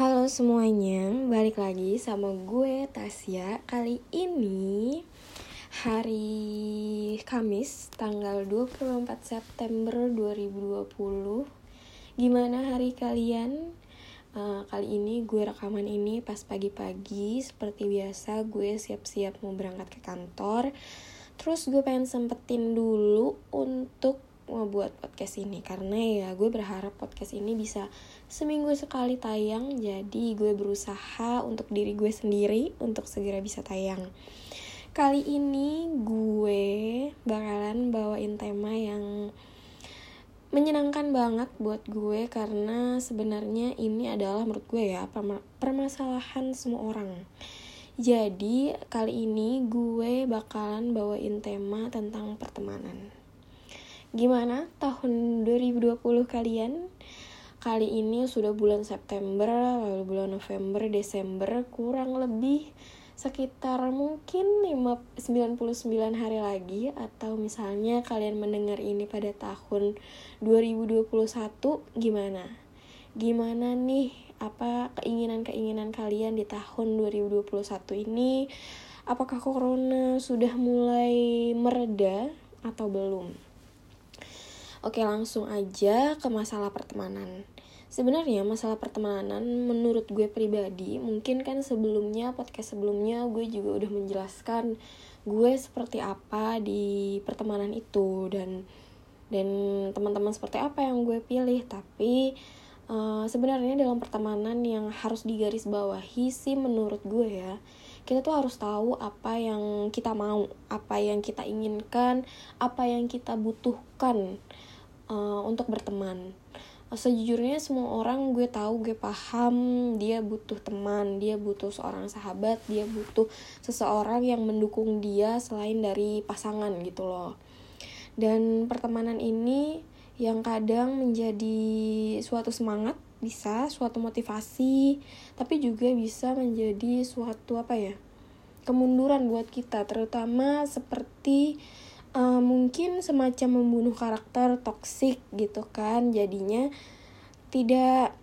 Halo semuanya, balik lagi sama gue Tasya. Kali ini hari Kamis tanggal 24 September 2020 Gimana hari kalian? Uh, kali ini gue rekaman ini pas pagi-pagi. Seperti biasa gue siap-siap mau berangkat ke kantor. Terus gue pengen sempetin dulu untuk ngebuat podcast ini. Karena ya gue berharap podcast ini bisa seminggu sekali tayang jadi gue berusaha untuk diri gue sendiri untuk segera bisa tayang. Kali ini gue bakalan bawain tema yang menyenangkan banget buat gue karena sebenarnya ini adalah menurut gue ya permasalahan semua orang. Jadi kali ini gue bakalan bawain tema tentang pertemanan. Gimana tahun 2020 kalian? Kali ini sudah bulan September, lalu bulan November, Desember, kurang lebih sekitar mungkin 99 hari lagi atau misalnya kalian mendengar ini pada tahun 2021 gimana? Gimana nih apa keinginan-keinginan kalian di tahun 2021 ini? Apakah corona sudah mulai mereda atau belum? Oke, langsung aja ke masalah pertemanan. Sebenarnya masalah pertemanan menurut gue pribadi, mungkin kan sebelumnya podcast sebelumnya gue juga udah menjelaskan gue seperti apa di pertemanan itu dan dan teman-teman seperti apa yang gue pilih, tapi uh, sebenarnya dalam pertemanan yang harus digaris bawahi sih menurut gue ya kita tuh harus tahu apa yang kita mau, apa yang kita inginkan, apa yang kita butuhkan uh, untuk berteman. Sejujurnya semua orang gue tahu gue paham dia butuh teman dia butuh seorang sahabat dia butuh seseorang yang mendukung dia selain dari pasangan gitu loh. Dan pertemanan ini yang kadang menjadi suatu semangat bisa suatu motivasi tapi juga bisa menjadi suatu apa ya kemunduran buat kita terutama seperti uh, mungkin semacam membunuh karakter toksik gitu kan jadinya tidak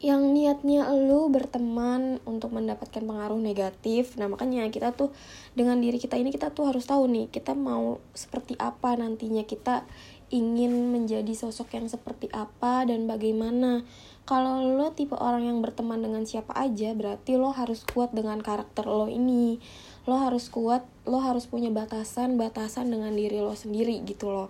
yang niatnya lu berteman untuk mendapatkan pengaruh negatif. Nah makanya kita tuh dengan diri kita ini kita tuh harus tahu nih kita mau seperti apa nantinya. Kita ingin menjadi sosok yang seperti apa dan bagaimana. Kalau lo tipe orang yang berteman dengan siapa aja berarti lo harus kuat dengan karakter lo ini lo harus kuat lo harus punya batasan batasan dengan diri lo sendiri gitu loh.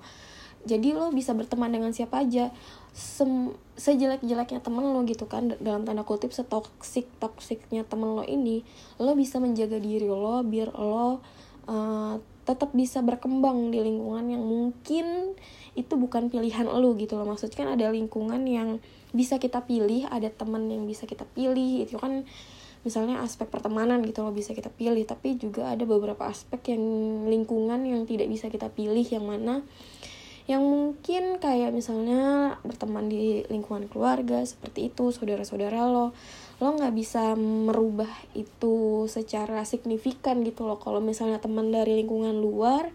Jadi lo bisa berteman dengan siapa aja. Sem sejelek-jeleknya temen lo gitu kan dalam tanda kutip setoksik toksiknya temen lo ini lo bisa menjaga diri lo biar lo uh, tetap bisa berkembang di lingkungan yang mungkin itu bukan pilihan lo gitu loh. Maksudnya kan ada lingkungan yang bisa kita pilih ada teman yang bisa kita pilih itu kan misalnya aspek pertemanan gitu loh bisa kita pilih tapi juga ada beberapa aspek yang lingkungan yang tidak bisa kita pilih yang mana yang mungkin kayak misalnya berteman di lingkungan keluarga seperti itu saudara-saudara lo lo nggak bisa merubah itu secara signifikan gitu loh kalau misalnya teman dari lingkungan luar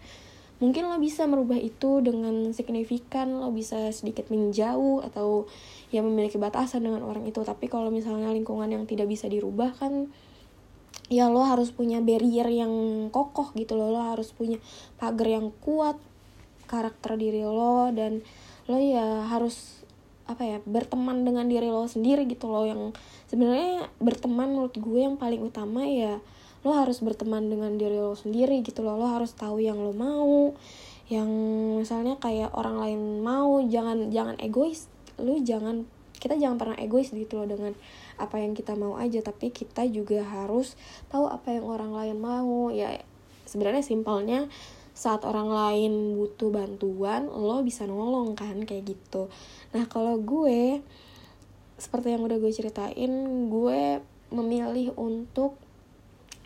mungkin lo bisa merubah itu dengan signifikan lo bisa sedikit menjauh atau ya memiliki batasan dengan orang itu. Tapi kalau misalnya lingkungan yang tidak bisa dirubah kan ya lo harus punya barrier yang kokoh gitu loh. Lo harus punya pagar yang kuat karakter diri lo dan lo ya harus apa ya berteman dengan diri lo sendiri gitu loh. Yang sebenarnya berteman menurut gue yang paling utama ya lo harus berteman dengan diri lo sendiri gitu loh. Lo harus tahu yang lo mau. Yang misalnya kayak orang lain mau jangan jangan egois lu jangan kita jangan pernah egois gitu loh dengan apa yang kita mau aja. Tapi kita juga harus tahu apa yang orang lain mau. Ya sebenarnya simpelnya saat orang lain butuh bantuan lo bisa nolong kan kayak gitu. Nah kalau gue seperti yang udah gue ceritain gue memilih untuk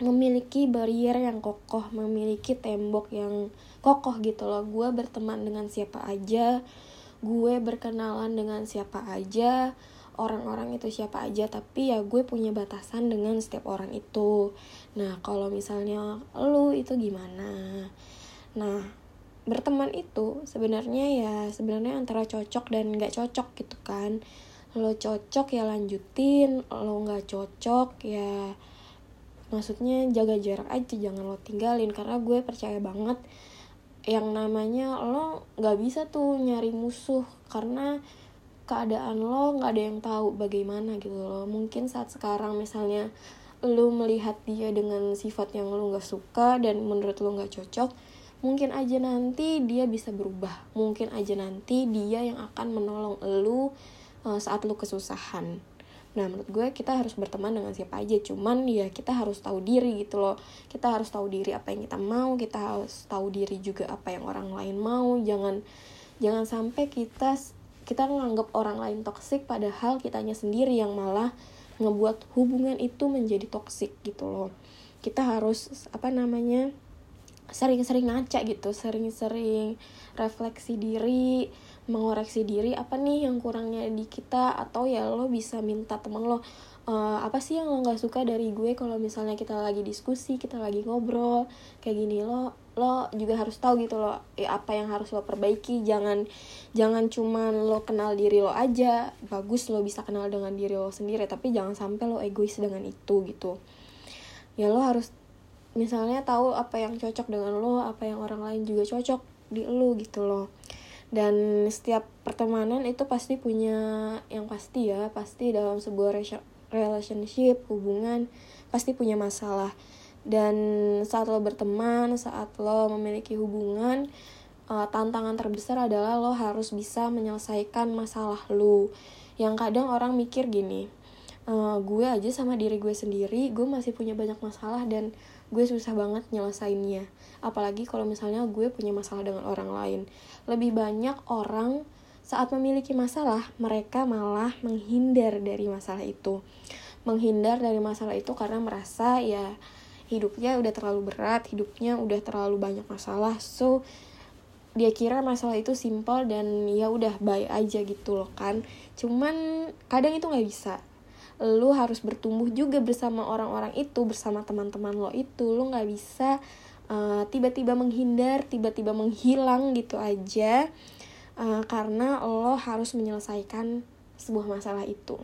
memiliki barrier yang kokoh, memiliki tembok yang kokoh gitu loh. Gue berteman dengan siapa aja, gue berkenalan dengan siapa aja, orang-orang itu siapa aja, tapi ya gue punya batasan dengan setiap orang itu. Nah, kalau misalnya lu itu gimana? Nah, berteman itu sebenarnya ya sebenarnya antara cocok dan nggak cocok gitu kan lo cocok ya lanjutin lo nggak cocok ya maksudnya jaga jarak aja jangan lo tinggalin karena gue percaya banget yang namanya lo nggak bisa tuh nyari musuh karena keadaan lo nggak ada yang tahu bagaimana gitu lo mungkin saat sekarang misalnya lo melihat dia dengan sifat yang lo nggak suka dan menurut lo nggak cocok mungkin aja nanti dia bisa berubah. Mungkin aja nanti dia yang akan menolong lo uh, saat lo kesusahan Nah menurut gue kita harus berteman dengan siapa aja Cuman ya kita harus tahu diri gitu loh. Kita harus tahu diri apa yang kita mau Kita harus tahu diri juga apa yang orang lain mau. Jangan jangan sampai kita kita nganggap orang lain toksik Padahal kitanya sendiri yang malah ngebuat hubungan itu menjadi toksik gitu loh. Kita harus apa namanya sering-sering ngaca gitu Sering-sering refleksi diri mengoreksi diri apa nih yang kurangnya di kita? Atau ya lo bisa minta temen lo uh, apa sih yang lo nggak suka dari gue kalau misalnya kita lagi diskusi kita lagi ngobrol kayak gini? Lo lo juga harus tahu gitu lo ya apa yang harus lo perbaiki. Jangan jangan cuman lo kenal diri lo aja. Bagus lo bisa kenal dengan diri lo sendiri tapi jangan sampai lo egois dengan itu gitu. Ya lo harus misalnya tahu apa yang cocok dengan lo apa yang orang lain juga cocok di lo gitu loh dan setiap pertemanan itu pasti punya yang pasti ya. Pasti dalam sebuah relationship hubungan pasti punya masalah. Dan saat lo berteman saat lo memiliki hubungan uh, tantangan terbesar adalah lo harus bisa menyelesaikan masalah lo. Yang kadang orang mikir gini uh, gue aja sama diri gue sendiri gue masih punya banyak masalah dan gue susah banget nyelesainnya. Apalagi kalau misalnya gue punya masalah dengan orang lain. Lebih banyak orang saat memiliki masalah mereka malah menghindar dari masalah itu. Menghindar dari masalah itu karena merasa ya hidupnya udah terlalu berat hidupnya udah terlalu banyak masalah. So dia kira masalah itu simpel dan ya udah baik aja gitu loh kan. Cuman kadang itu nggak bisa lu harus bertumbuh juga bersama orang-orang itu bersama teman-teman lo itu. Lu nggak bisa eh, tiba-tiba menghindar tiba-tiba menghilang gitu aja uh, karena lo harus menyelesaikan sebuah masalah itu.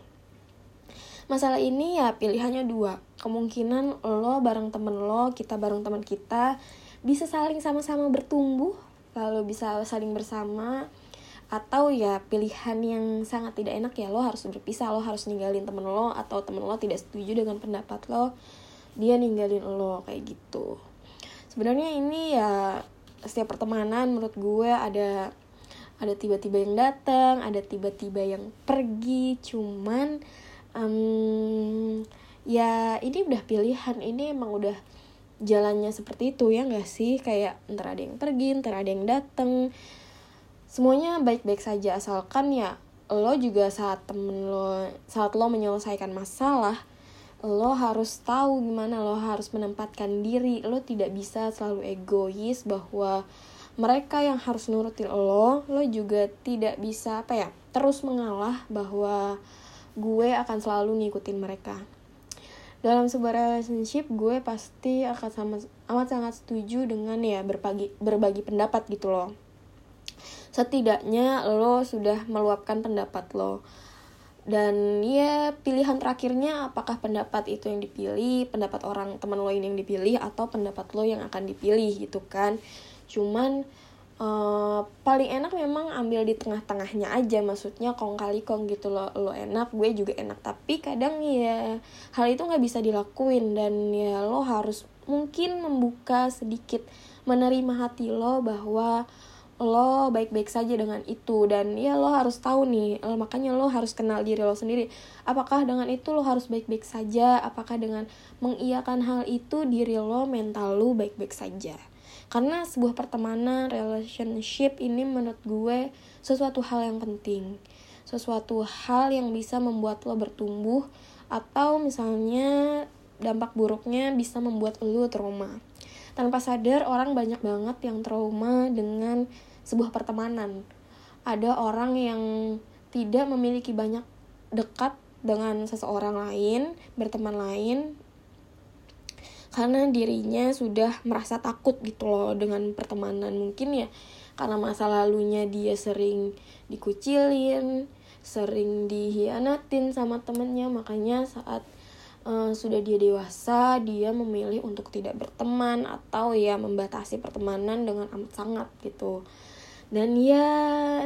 Masalah ini ya pilihannya dua. Kemungkinan lo bareng temen lo kita bareng teman kita bisa saling sama-sama bertumbuh lalu bisa saling bersama atau ya pilihan yang sangat tidak enak ya lo harus berpisah lo harus ninggalin temen lo atau temen lo tidak setuju dengan pendapat lo dia ninggalin lo kayak gitu. Sebenarnya ini ya setiap pertemanan menurut gue ada ada tiba-tiba yang datang ada tiba-tiba yang pergi cuman um, ya ini udah pilihan ini emang udah jalannya seperti itu ya nggak sih? Kayak ntar ada yang pergi ntar ada yang datang semuanya baik-baik saja. Asalkan ya lo juga saat temen lo saat lo menyelesaikan masalah lo harus tahu gimana lo harus menempatkan diri. Lo tidak bisa selalu egois bahwa mereka yang harus nurutin lo lo juga tidak bisa apa ya terus mengalah bahwa gue akan selalu ngikutin mereka. Dalam sebuah relationship gue pasti akan sama amat sangat setuju dengan ya berbagi berbagi pendapat gitu loh setidaknya lo sudah meluapkan pendapat lo. Dan ya pilihan terakhirnya apakah pendapat itu yang dipilih pendapat orang teman lo ini yang dipilih atau pendapat lo yang akan dipilih gitu kan. Cuman uh, paling enak memang ambil di tengah-tengahnya aja maksudnya kong kali kong gitu lo lo enak gue juga enak. Tapi kadang ya hal itu nggak bisa dilakuin dan ya lo harus mungkin membuka sedikit menerima hati lo bahwa lo baik-baik saja dengan itu dan ya lo harus tahu nih eh, makanya lo harus kenal diri lo sendiri. Apakah dengan itu lo harus baik-baik saja? Apakah dengan mengiyakan hal itu diri lo mental lo baik-baik saja? Karena sebuah pertemanan relationship ini menurut gue sesuatu hal yang penting. Sesuatu hal yang bisa membuat lo bertumbuh atau misalnya dampak buruknya bisa membuat lo trauma. Tanpa sadar orang banyak banget yang trauma dengan sebuah pertemanan. Ada orang yang tidak memiliki banyak dekat dengan seseorang lain, berteman lain, karena dirinya sudah merasa takut gitu loh dengan pertemanan. Mungkin ya karena masa lalunya dia sering dikucilin, sering dihianatin sama temennya makanya saat uh, sudah dia dewasa dia memilih untuk tidak berteman atau ya membatasi pertemanan dengan amat sangat gitu dan ya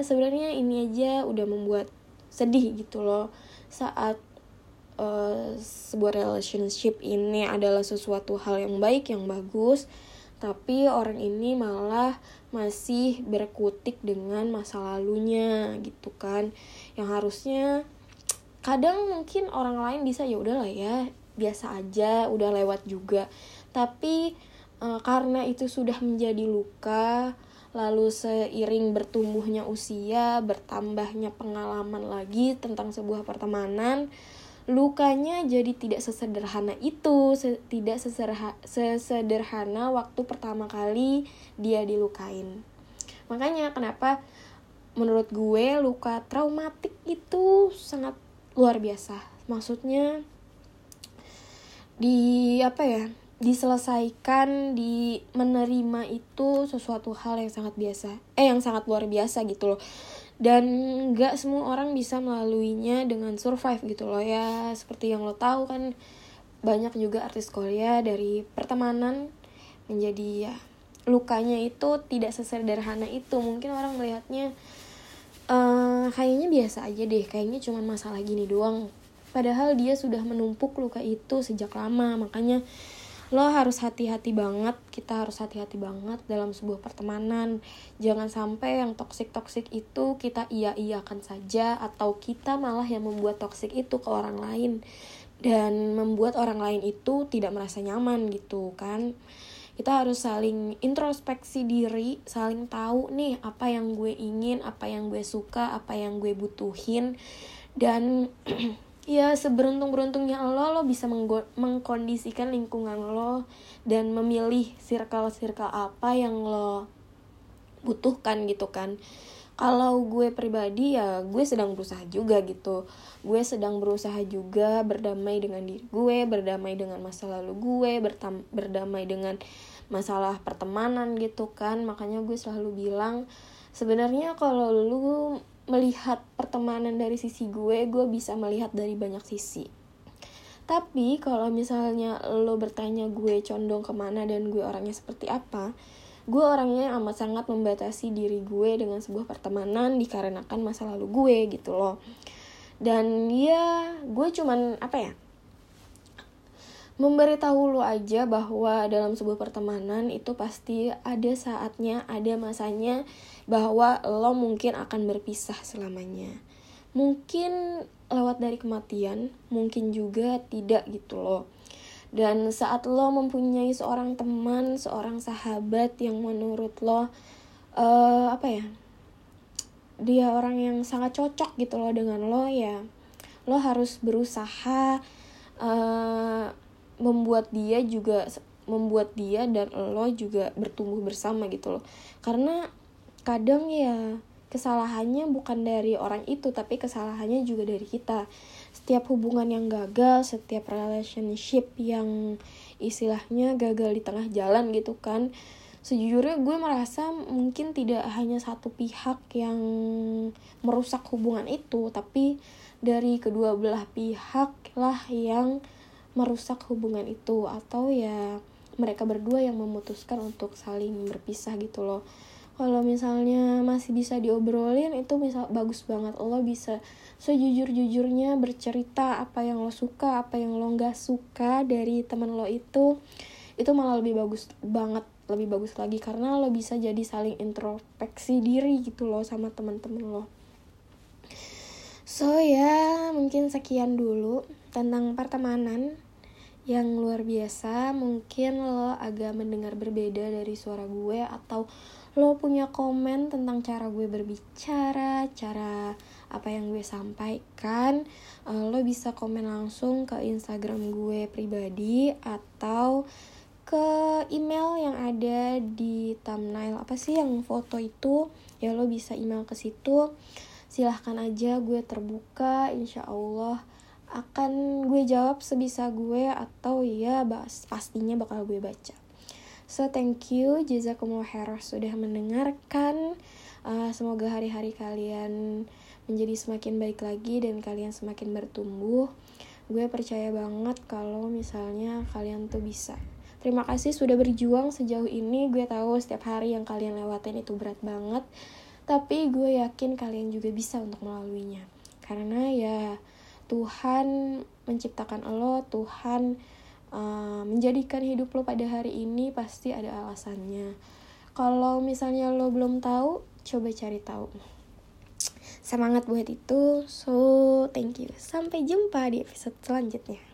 sebenarnya ini aja udah membuat sedih gitu loh. Saat uh, sebuah relationship ini adalah sesuatu hal yang baik yang bagus tapi orang ini malah masih berkutik dengan masa lalunya gitu kan. Yang harusnya kadang mungkin orang lain bisa ya udahlah ya biasa aja udah lewat juga. Tapi e, karena itu sudah menjadi luka lalu seiring bertumbuhnya usia bertambahnya pengalaman lagi tentang sebuah pertemanan lukanya jadi tidak sesederhana itu tidak sesederhana waktu pertama kali dia dilukain. Makanya kenapa menurut gue luka traumatik itu sangat luar biasa. Maksudnya di apa ya diselesaikan di menerima itu sesuatu hal yang sangat biasa eh yang sangat luar biasa gitu loh. Dan nggak semua orang bisa melaluinya dengan survive gitu loh ya. Seperti yang lo tahu kan banyak juga artis Korea dari pertemanan menjadi ya lukanya itu tidak sesederhana itu. Mungkin orang melihatnya uh, kayaknya biasa aja deh kayaknya cuma masalah gini doang. Padahal dia sudah menumpuk luka itu sejak lama makanya lo harus hati-hati banget kita harus hati-hati banget dalam sebuah pertemanan. Jangan sampai yang toksik toksik itu kita iya iyakan saja atau kita malah yang membuat toksik itu ke orang lain. Dan membuat orang lain itu tidak merasa nyaman gitu kan. Kita harus saling introspeksi diri saling tahu nih apa yang gue ingin apa yang gue suka apa yang gue butuhin. Dan ya seberuntung-beruntungnya lo lo bisa mengkondisikan lingkungan lo dan memilih circle-circle apa yang lo butuhkan gitu kan. Kalau gue pribadi ya gue sedang berusaha juga gitu. Gue sedang berusaha juga berdamai dengan diri gue berdamai dengan masa lalu gue bertam berdamai dengan masalah pertemanan gitu kan. Makanya gue selalu bilang sebenarnya kalau lu melihat pertemanan dari sisi gue gue bisa melihat dari banyak sisi. Tapi kalau misalnya lo bertanya gue condong ke mana dan gue orangnya seperti apa gue orangnya amat sangat membatasi diri gue dengan sebuah pertemanan dikarenakan masa lalu gue gitu loh. Dan ya gue cuman apa ya memberitahu lo aja bahwa dalam sebuah pertemanan itu pasti ada saatnya, ada masanya bahwa lo mungkin akan berpisah selamanya. Mungkin lewat dari kematian, mungkin juga tidak gitu loh. Dan saat lo mempunyai seorang teman, seorang sahabat yang menurut lo uh, apa ya? Dia orang yang sangat cocok gitu loh dengan lo ya. Lo harus berusaha uh, membuat dia juga membuat dia dan lo juga bertumbuh bersama gitu loh karena kadang ya kesalahannya bukan dari orang itu tapi kesalahannya juga dari kita. Setiap hubungan yang gagal setiap relationship yang istilahnya gagal di tengah jalan gitu kan sejujurnya gue merasa mungkin tidak hanya satu pihak yang merusak hubungan itu tapi dari kedua belah pihak lah yang merusak hubungan itu. Atau ya mereka berdua yang memutuskan untuk saling berpisah gitu loh kalau misalnya masih bisa diobrolin itu bisa bagus banget. Lo bisa sejujur-jujurnya bercerita apa yang lo suka apa yang lo nggak suka dari teman lo itu itu malah lebih bagus banget lebih bagus lagi. Karena lo bisa jadi saling introspeksi diri gitu loh sama teman-teman lo. So ya mungkin sekian dulu tentang pertemanan yang luar biasa. Mungkin lo agak mendengar berbeda dari suara gue atau lo punya komen tentang cara gue berbicara cara apa yang gue sampaikan uh, lo bisa komen langsung ke instagram gue pribadi atau ke email yang ada di thumbnail. Apa sih yang foto itu? Ya lo bisa email ke situ. Silahkan aja gue terbuka. Insya Allah akan gue jawab sebisa gue atau ya pastinya bakal gue baca so thank you jazakumullah khairan sudah mendengarkan. Uh, semoga hari-hari kalian menjadi semakin baik lagi dan kalian semakin bertumbuh. Gue percaya banget kalau misalnya kalian tuh bisa. Terima kasih sudah berjuang sejauh ini. Gue tahu setiap hari yang kalian lewatin itu berat banget. Tapi gue yakin kalian juga bisa untuk melaluinya. Karena ya Tuhan menciptakan lo Tuhan uh, menjadikan hidup lo pada hari ini pasti ada alasannya. Kalau misalnya lo belum tahu coba cari tahu. Semangat buat itu. So thank you. Sampai jumpa di episode selanjutnya